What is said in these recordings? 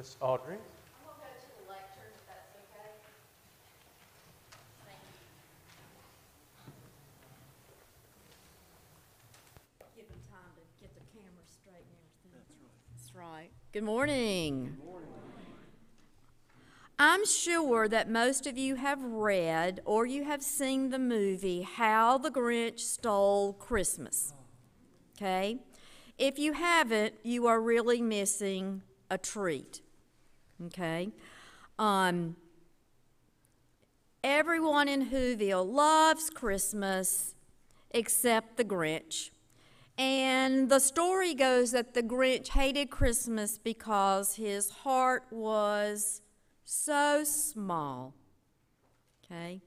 Miss Audrey. I'm gonna go to the lectern, if that's okay. Thank you. Give them time to get the camera straight and everything. That's right. That's right. Good morning. I'm sure that most of you have read or you have seen the movie How the Grinch Stole Christmas. Okay? If you haven't, you are really missing a treat. Okay? Um, everyone in Whoville loves Christmas except the Grinch. And the story goes that the Grinch hated Christmas because his heart was so small. Okay?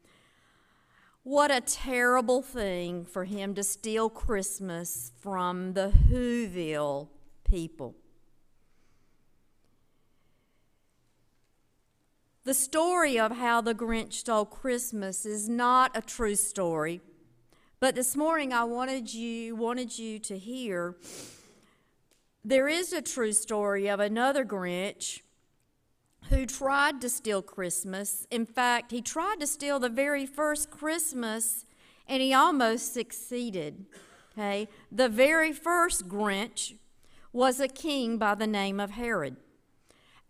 What a terrible thing for him to steal Christmas from the Whoville people. The story of how the Grinch stole Christmas is not a true story, but this morning I wanted you wanted you to hear there is a true story of another Grinch who tried to steal Christmas. In fact, he tried to steal the very first Christmas and he almost succeeded. Okay? The very first Grinch was a king by the name of Herod.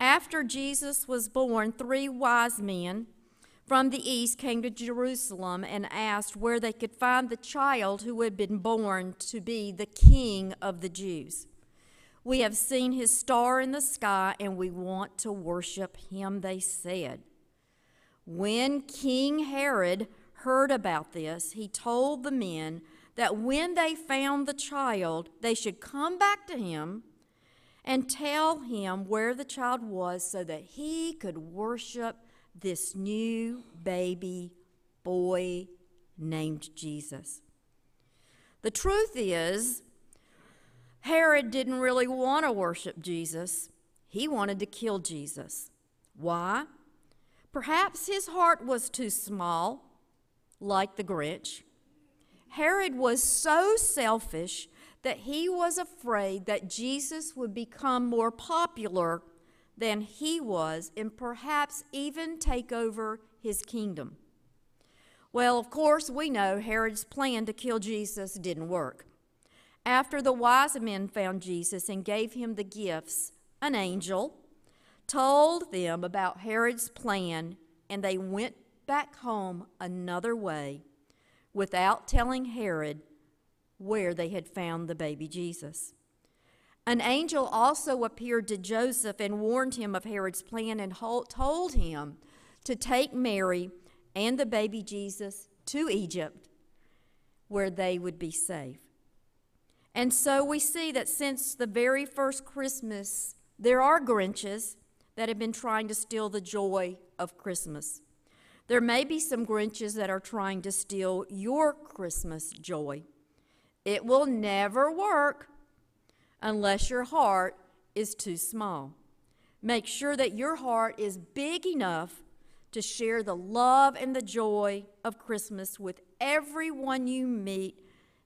After Jesus was born, three wise men from the east came to Jerusalem and asked where they could find the child who had been born to be the king of the Jews. We have seen his star in the sky and we want to worship him, they said. When King Herod heard about this, he told the men that when they found the child, they should come back to him and tell him where the child was so that he could worship this new baby boy named Jesus. The truth is, Herod didn't really want to worship Jesus. He wanted to kill Jesus. Why? Perhaps his heart was too small, like the Grinch. Herod was so selfish that he was afraid that Jesus would become more popular than he was and perhaps even take over his kingdom. Well, of course, we know Herod's plan to kill Jesus didn't work. After the wise men found Jesus and gave him the gifts, an angel told them about Herod's plan, and they went back home another way without telling Herod where they had found the baby Jesus. An angel also appeared to Joseph and warned him of Herod's plan and told him to take Mary and the baby Jesus to Egypt where they would be safe. And so we see that since the very first Christmas, there are Grinches that have been trying to steal the joy of Christmas. There may be some Grinches that are trying to steal your Christmas joy. It will never work unless your heart is too small. Make sure that your heart is big enough to share the love and the joy of Christmas with everyone you meet,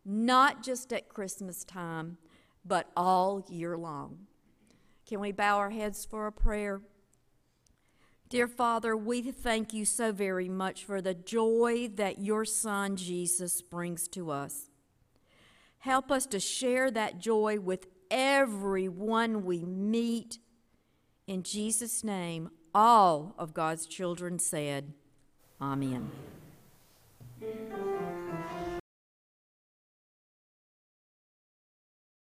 not just at Christmas time, but all year long. Can we bow our heads for a prayer? Dear Father, we thank you so very much for the joy that your Son Jesus brings to us. Help us to share that joy with everyone we meet. In Jesus' name, all of God's children said, Amen.